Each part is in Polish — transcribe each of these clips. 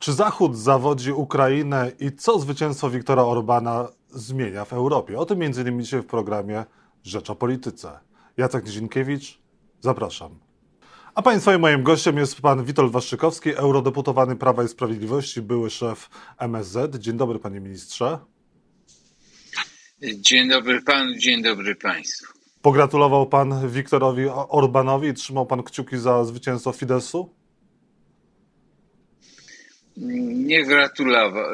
Czy Zachód zawodzi Ukrainę i co zwycięstwo Wiktora Orbana zmienia w Europie? O tym między innymi dzisiaj w programie Rzecz o Polityce. Jacek Nizinkiewicz, zapraszam. A Państwa i moim gościem jest pan Witold Waszczykowski, eurodeputowany Prawa i Sprawiedliwości, były szef MSZ. Dzień dobry, panie ministrze. Dzień dobry panu, dzień dobry państwu. Pogratulował pan Wiktorowi Orbanowi i trzymał pan kciuki za zwycięstwo Fidesu? Nie,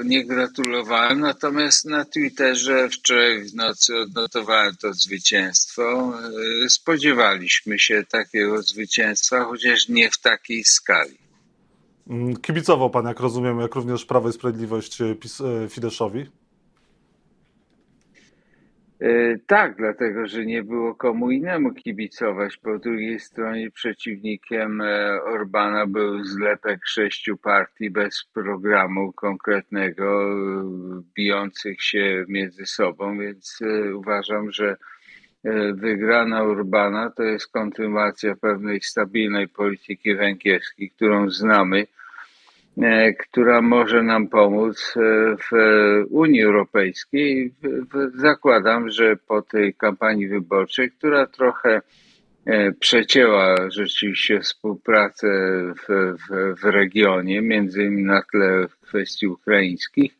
nie gratulowałem, natomiast na Twitterze wczoraj w nocy odnotowałem to zwycięstwo. Spodziewaliśmy się takiego zwycięstwa, chociaż nie w takiej skali. Mm, kibicował pan, jak rozumiem, jak również Prawo i Sprawiedliwość e, e, Fideszowi? E, tak, dlatego że nie było komu innemu kibicować. Po drugiej stronie przeciwnikiem e, Orbana był zlepek sześciu partii bez programu konkretnego, bijących się między sobą, więc e, uważam, że wygrana Orbana to jest kontynuacja pewnej stabilnej polityki węgierskiej, którą znamy E, która może nam pomóc e, w Unii Europejskiej. Zakładam, że po tej kampanii wyborczej, która trochę e, przecięła rzeczywiście współpracę w, w, w regionie, między innymi na tle kwestii ukraińskich,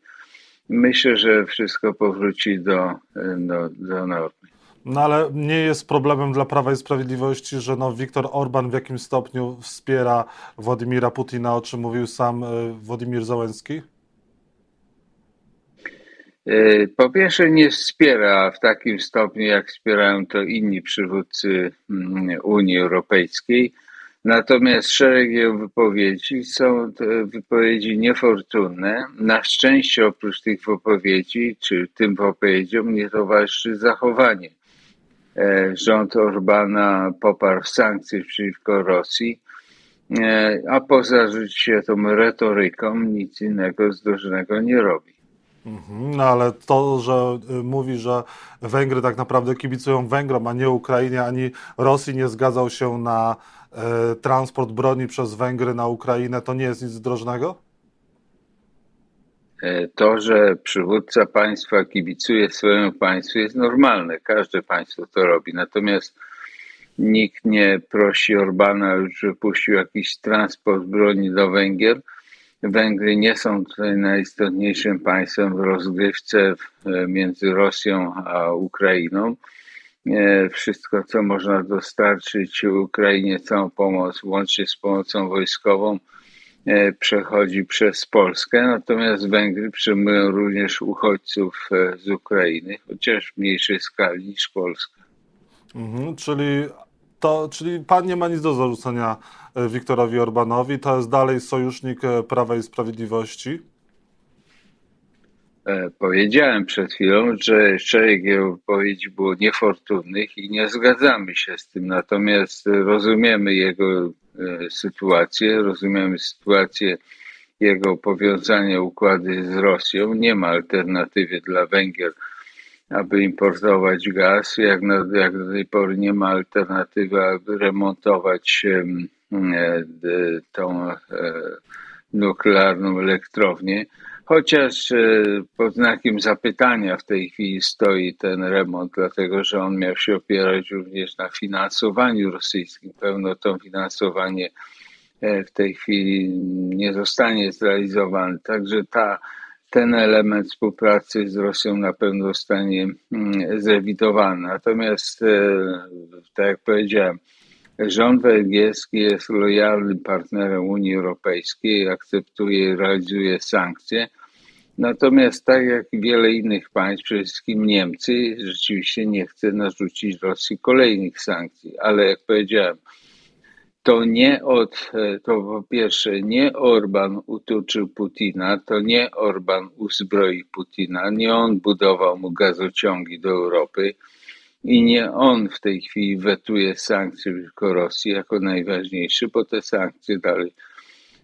myślę, że wszystko powróci do, do, do normy. No ale nie jest problemem dla Prawa i Sprawiedliwości, że no, Viktor Orban w jakimś stopniu wspiera Władimira Putina, o czym mówił sam e, Władimir Załęski? E, po pierwsze, nie wspiera w takim stopniu, jak wspierają to inni przywódcy mm, Unii Europejskiej. Natomiast szereg jego wypowiedzi są wypowiedzi niefortunne. Na szczęście oprócz tych wypowiedzi, czy tym wypowiedziom nie towarzyszy zachowanie. E, rząd Orbana poparł sankcje przeciwko Rosji, e, a poza życie tą retoryką nic innego zdrożnego nie robi. Mhm, no ale to, że y, mówi, że Węgry tak naprawdę kibicują Węgrom, a nie Ukrainie, ani Rosji nie zgadzał się na e, transport broni przez Węgry na Ukrainę, to nie jest nic zdrożnego? E, to, że przywódca państwa kibicuje swojemu państwu jest normalne. Każde państwo to robi. Natomiast nikt nie prosi Orbana, żeby puścił jakiś transport broni do Węgier. Węgry nie są tutaj najistotniejszym państwem w rozgrywce e, między Rosją a Ukrainą. E, wszystko, co można dostarczyć Ukrainie, całą pomoc, łącznie z pomocą wojskową, przechodzi przez Polskę, natomiast Węgry przyjmują również uchodźców e, z Ukrainy, chociaż w mniejszej skali niż Polska. Mhm, czyli, to, czyli pan nie ma nic do zarzucenia e, Wiktorowi Orbanowi, to jest dalej sojusznik Prawa i Sprawiedliwości? Powiedziałem przed chwilą, że szereg jego wypowiedzi było niefortunnych i nie zgadzamy się z tym, natomiast rozumiemy jego E, sytuację, rozumiemy sytuację jego powiązania układy z Rosją. Nie ma alternatywy dla Węgier, aby importować gaz, jak, na, jak do tej pory nie ma alternatywy, aby remontować e, tą e, nuklearną elektrownię. Chociaż pod znakiem zapytania w tej chwili stoi ten remont, dlatego że on miał się opierać również na finansowaniu rosyjskim. Pełno to finansowanie e, w tej chwili nie zostanie zrealizowany. Także ta, ten element współpracy z Rosją na pewno zostanie mm, zrewidowany. Natomiast, e, tak jak powiedziałem, Rząd węgierski jest lojalnym partnerem Unii Europejskiej, akceptuje i realizuje sankcje. Natomiast tak jak wiele innych państw, przede wszystkim Niemcy, rzeczywiście nie chce narzucić Rosji kolejnych sankcji. Ale jak powiedziałem, to nie od, to po pierwsze nie Orban utuczył Putina, to nie Orban uzbroił Putina, nie on budował mu gazociągi do Europy i nie on w tej chwili wetuje sankcje przeciwko Rosji jako najważniejszy, bo te sankcje dalej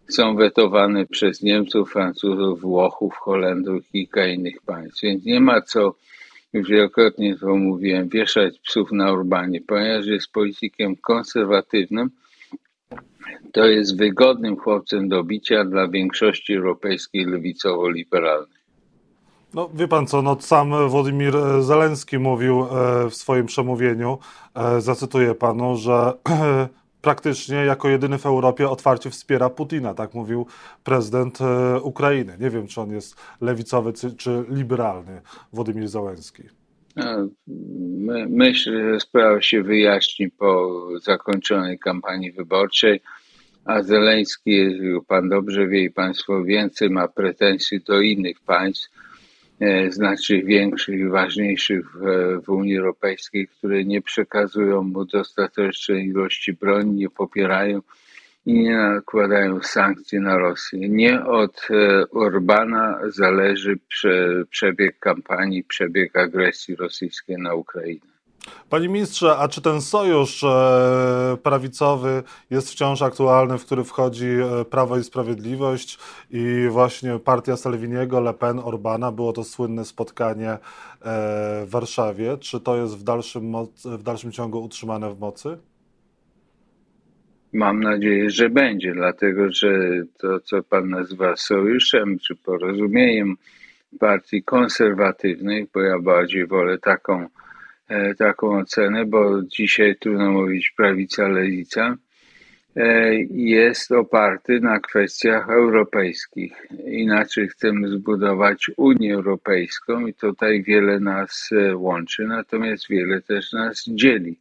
są wetowane przez Niemców, Francuzów, Włochów, Holendrów i kilka innych państw. Więc nie ma co, już wielokrotnie to mówiłem, wieszać psów na Urbanie, ponieważ jest politykiem konserwatywnym, to jest wygodnym chłopcem do bicia dla większości europejskiej lewicowo-liberalnej. No, wie pan co, no, sam Władimir Zelenski mówił e, w swoim przemówieniu, e, zacytuję panu, że praktycznie jako jedyny w Europie otwarcie wspiera Putina, tak mówił prezydent e, Ukrainy. Nie wiem, czy on jest lewicowy czy liberalny, Władimir Zelenski. My, myślę, że sprawa się wyjaśni po zakończonej kampanii wyborczej, a Zeleński, pan dobrze wie i państwo więcej ma pretensji do innych państw, e, znacznie większych i ważniejszych w, w, Unii Europejskiej, które nie przekazują mu dostatecznej ilości broni, nie popierają i nie nakładają sankcji na Rosję. Nie od e, Orbana zależy prze, przebieg kampanii, przebieg agresji rosyjskiej na Ukrainę. Panie ministrze, a czy ten sojusz e, prawicowy jest wciąż aktualny, w który wchodzi e, Prawo i Sprawiedliwość i właśnie partia Salviniego, Le Pen, Orbana? Było to słynne spotkanie w Warszawie. Czy to jest w dalszym, w dalszym ciągu utrzymane w mocy? Mam nadzieję, że będzie, dlatego że to, co pan nazywa sojuszem czy porozumieniem partii konserwatywnych, bo ja bardziej wolę taką, e, taką ocenę, bo dzisiaj trudno mówić prawica, lewica, e, jest oparty na kwestiach europejskich. Inaczej chcemy zbudować Unię Europejską i tutaj wiele nas e, łączy, natomiast wiele też nas dzieli.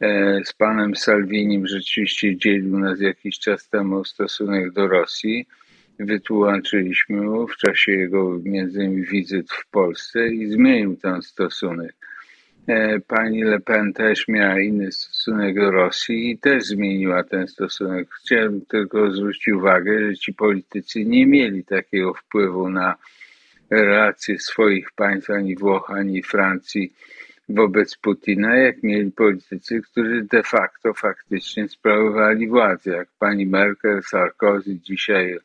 E, z panem Salvinim rzeczywiście dzielił nas jakiś czas temu stosunek do Rosji. Wytłumaczyliśmy mu w czasie jego między wizyt w Polsce i zmienił ten stosunek. E, pani Le Pen też miała inny stosunek do Rosji i też zmieniła ten stosunek. Chciałem tylko zwrócić uwagę, że ci politycy nie mieli takiego wpływu na relacje swoich państw, ani Włoch, ani Francji wobec Putina, jak mieli politycy, którzy de facto faktycznie sprawowali władzę, jak pani Merkel, Sarkozy, dzisiaj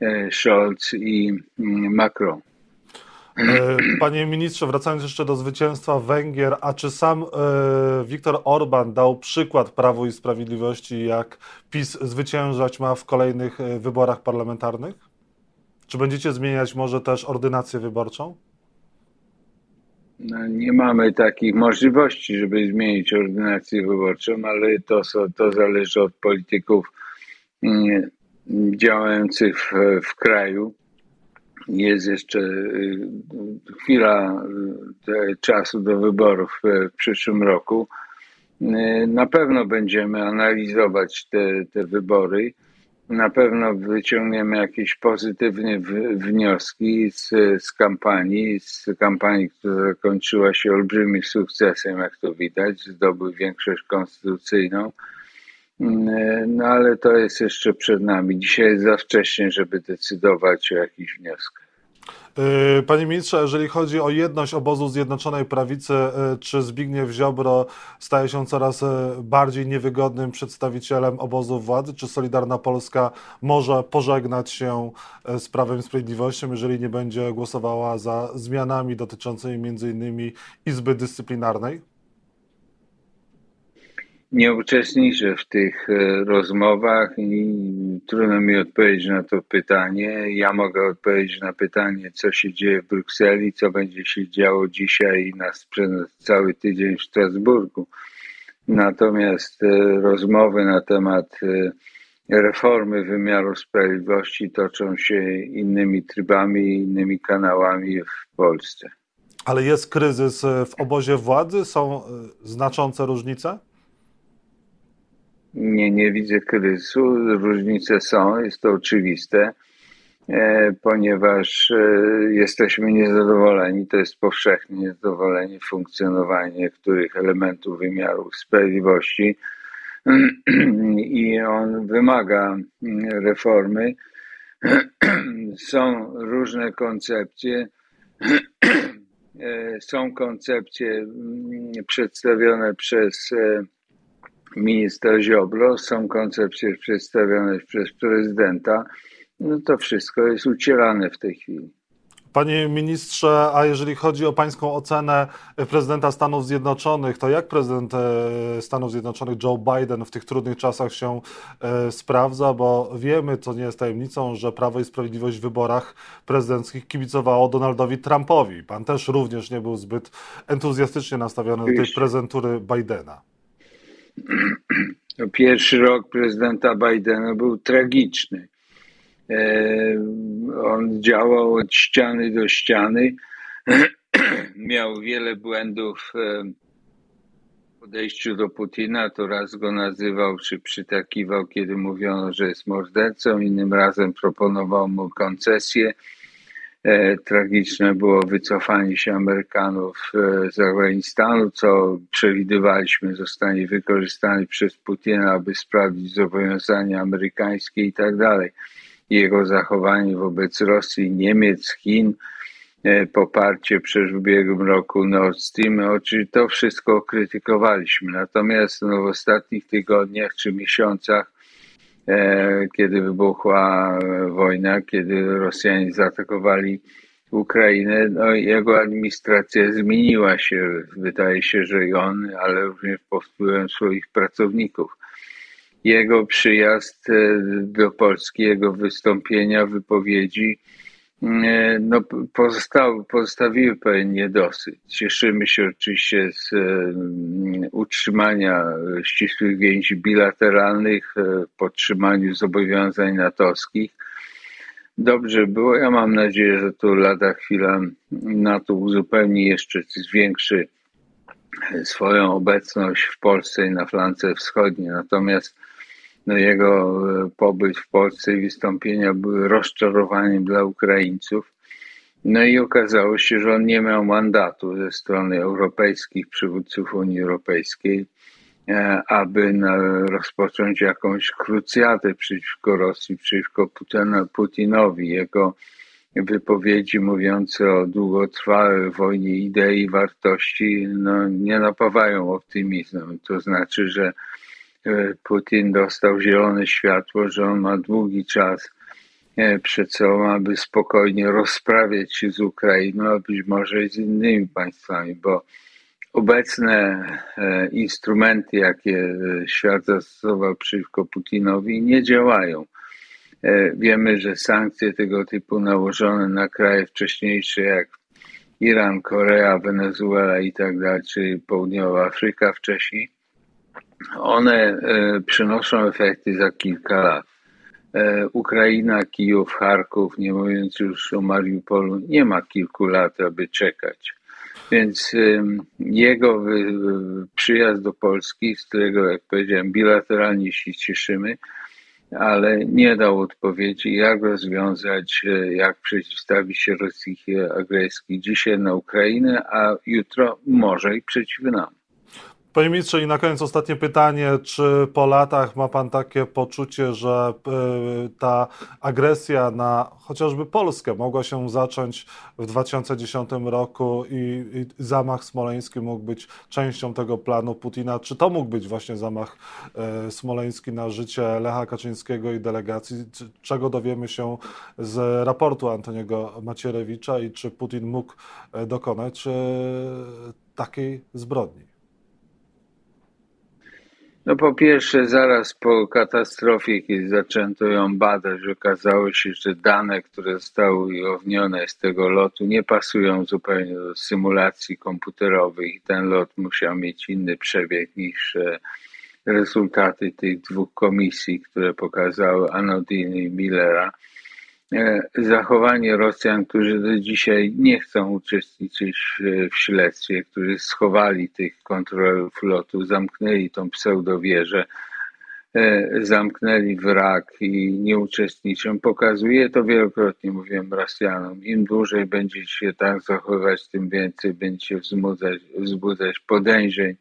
e, Scholz i mm, Macron. E, panie ministrze, wracając jeszcze do zwycięstwa Węgier, a czy sam e, Viktor Orban dał przykład Prawu i Sprawiedliwości, jak PiS zwyciężać ma w kolejnych wyborach parlamentarnych? Czy będziecie zmieniać może też ordynację wyborczą? No, nie mamy takich możliwości, żeby zmienić ordynację wyborczą, ale to, to zależy od polityków mm, działających w, w kraju. Jest jeszcze y, chwila y, czasu do wyborów w przyszłym roku. Y, na pewno będziemy analizować te, te wybory na pewno wyciągniemy jakieś pozytywne wnioski z, z kampanii, z kampanii, która zakończyła się olbrzymim sukcesem, jak to widać, zdobył większość konstytucyjną. No ale to jest jeszcze przed nami. Dzisiaj jest za wcześnie, żeby decydować o jakichś wnioskach. Y, panie ministrze, jeżeli chodzi o jedność obozu Zjednoczonej Prawicy, y, czy Zbigniew Ziobro staje się coraz y, bardziej niewygodnym przedstawicielem obozu władzy? Czy Solidarna Polska może pożegnać się z Prawem i Sprawiedliwością, jeżeli nie będzie głosowała za zmianami dotyczącymi m.in. Izby Dyscyplinarnej? Nie uczestniczę w tych e, rozmowach i trudno mi odpowiedzieć na to pytanie. Ja mogę odpowiedzieć na pytanie, co się dzieje w Brukseli, co będzie się działo dzisiaj i nas przez cały tydzień w Strasburgu. Natomiast e, rozmowy na temat e, reformy wymiaru sprawiedliwości toczą się innymi trybami, innymi kanałami w Polsce. Ale jest kryzys w obozie władzy? Są znaczące różnice? Nie, nie widzę kryzysu. Różnice są, jest to oczywiste, e, ponieważ e, jesteśmy niezadowoleni, to jest powszechne niezadowolenie funkcjonowaniem niektórych elementów wymiaru sprawiedliwości i on wymaga mm, reformy. Są różne koncepcje. E, są koncepcje mm, przedstawione przez ministra Ziobro, są koncepcje przedstawione przez prezydenta. No to wszystko jest ucielane w tej chwili. Panie ministrze, a jeżeli chodzi o pańską ocenę prezydenta Stanów Zjednoczonych, to jak prezydent e, Stanów Zjednoczonych Joe Biden w tych trudnych czasach się e, sprawdza? Bo wiemy, co nie jest tajemnicą, że Prawo i Sprawiedliwość w wyborach prezydenckich kibicowało Donaldowi Trumpowi. Pan też również nie był zbyt entuzjastycznie nastawiony do tej prezentury Bidena. Pierwszy rok prezydenta Bidena był tragiczny E, on działał od ściany do ściany. Miał wiele błędów w podejściu do Putina. To raz go nazywał czy przytakiwał, kiedy mówiono, że jest mordercą. Innym razem proponował mu koncesje. E, tragiczne było wycofanie się Amerykanów z Afganistanu, co przewidywaliśmy zostanie wykorzystane przez Putina, aby sprawdzić zobowiązania amerykańskie i tak dalej jego zachowanie wobec Rosji, Niemiec, Chin, e, poparcie przez ubiegłym roku Nord Stream. Oczywiście to wszystko krytykowaliśmy. Natomiast no, w ostatnich tygodniach czy miesiącach, e, kiedy wybuchła wojna, kiedy Rosjanie zaatakowali Ukrainę, no, jego administracja zmieniła się. Wydaje się, że i on, ale również pod wpływem swoich pracowników jego przyjazd e, do Polski, jego wystąpienia, wypowiedzi e, no, pozostał, pozostawiły pewien niedosyt. Cieszymy się oczywiście z um, utrzymania ścisłych więzi bilateralnych, podtrzymaniu zobowiązań natowskich. Dobrze było. Ja mam nadzieję, że tu lada chwila NATO uzupełni jeszcze, zwiększy swoją obecność w Polsce i na flance wschodniej. Natomiast jego e, pobyt w Polsce i wystąpienia były rozczarowaniem dla Ukraińców. No i okazało się, że on nie miał mandatu ze strony europejskich przywódców Unii Europejskiej, e, aby rozpocząć jakąś krucjatę przeciwko Rosji, przeciwko Putinowi. Jego wypowiedzi mówiące o długotrwałej wojnie idei i wartości no, nie napawają optymizmem. To znaczy, że Putin dostał zielone światło, że on ma długi czas e, przed sobą, aby spokojnie rozprawiać się z Ukrainą, a być może i z innymi państwami, bo obecne e, instrumenty, jakie świat zastosował przeciwko Putinowi, nie działają. Wiemy, że sankcje tego typu nałożone na kraje wcześniejsze, jak Iran, Korea, Wenezuela i tak dalej, czy Południowa Afryka wcześniej, one e, przynoszą efekty za kilka lat. E, Ukraina, Kijów, Charków, nie mówiąc już o Mariupolu, nie ma kilku lat, aby czekać. Więc jego przyjazd do Polski, z którego, jak powiedziałem, bilateralnie się cieszymy, ale nie dał odpowiedzi, jak rozwiązać, e, jak przeciwstawić się rosyjskiej agresji dzisiaj na Ukrainę, a jutro może i przeciw nam. Panie ministrze, i na koniec ostatnie pytanie. Czy po latach ma pan takie poczucie, że e, ta agresja na chociażby Polskę mogła się zacząć w 2010 roku i, i zamach smoleński mógł być częścią tego planu Putina? Czy to mógł być właśnie zamach e, smoleński na życie Lecha Kaczyńskiego i delegacji? Czego dowiemy się z raportu Antoniego Macierewicza i czy Putin mógł e, dokonać takiej zbrodni? No po pierwsze, zaraz po katastrofie, kiedy zaczęto ją badać, okazało się, że dane, które zostały ujawnione z tego lotu, nie pasują zupełnie do symulacji komputerowych i ten lot musiał mieć inny przebieg niż e, rezultaty tych dwóch komisji, które pokazały Anodiny i Millera. E, zachowanie Rosjan, którzy do dzisiaj nie chcą uczestniczyć w śledztwie, którzy schowali tych kontrolerów lotu, zamknęli tą pseudowieżę, e, zamknęli wrak i nie uczestniczą, pokazuje to wielokrotnie, mówiłem Rosjanom, im dłużej będziecie się tak zachowywać, tym więcej będziecie wzbudzać, wzbudzać podejrzeń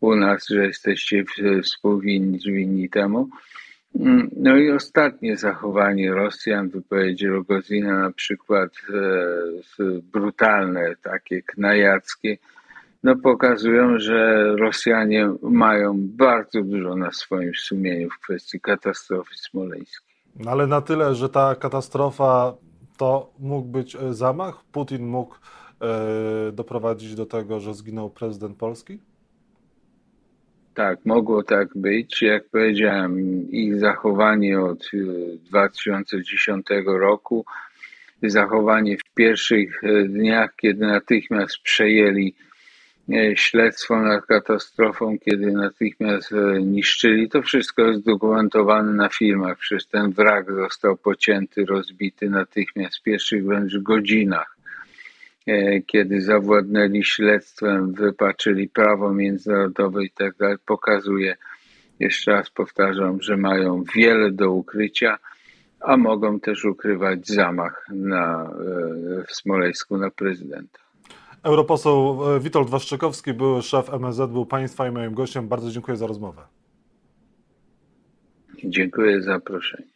u nas, że jesteście współwinni winni temu. Mm, no i ostatnie zachowanie Rosjan, wypowiedzi Rogozina na przykład e, brutalne, takie knajackie, no pokazują, że Rosjanie mają bardzo dużo na swoim sumieniu w kwestii katastrofy smoleńskiej. No ale na tyle, że ta katastrofa to mógł być e, zamach? Putin mógł e, doprowadzić do tego, że zginął prezydent Polski? Tak, mogło tak być. Jak powiedziałem, ich zachowanie od 2010 e, roku, zachowanie w pierwszych dniach, kiedy natychmiast przejęli śledztwo nad katastrofą, kiedy natychmiast niszczyli. To wszystko jest dokumentowane na filmach. Przecież ten wrak został pocięty, rozbity natychmiast w pierwszych wręcz godzinach. E, kiedy zawładnęli śledztwem, wypaczyli prawo międzynarodowe i tak dalej, pokazuje, jeszcze raz powtarzam, że mają wiele do ukrycia, a mogą też ukrywać zamach na, e, w Smoleńsku na prezydenta. Europoseł e, Witold Waszczykowski, były szef MSZ, był Państwa i moim gościem. Bardzo dziękuję za rozmowę. Dziękuję za zaproszenie.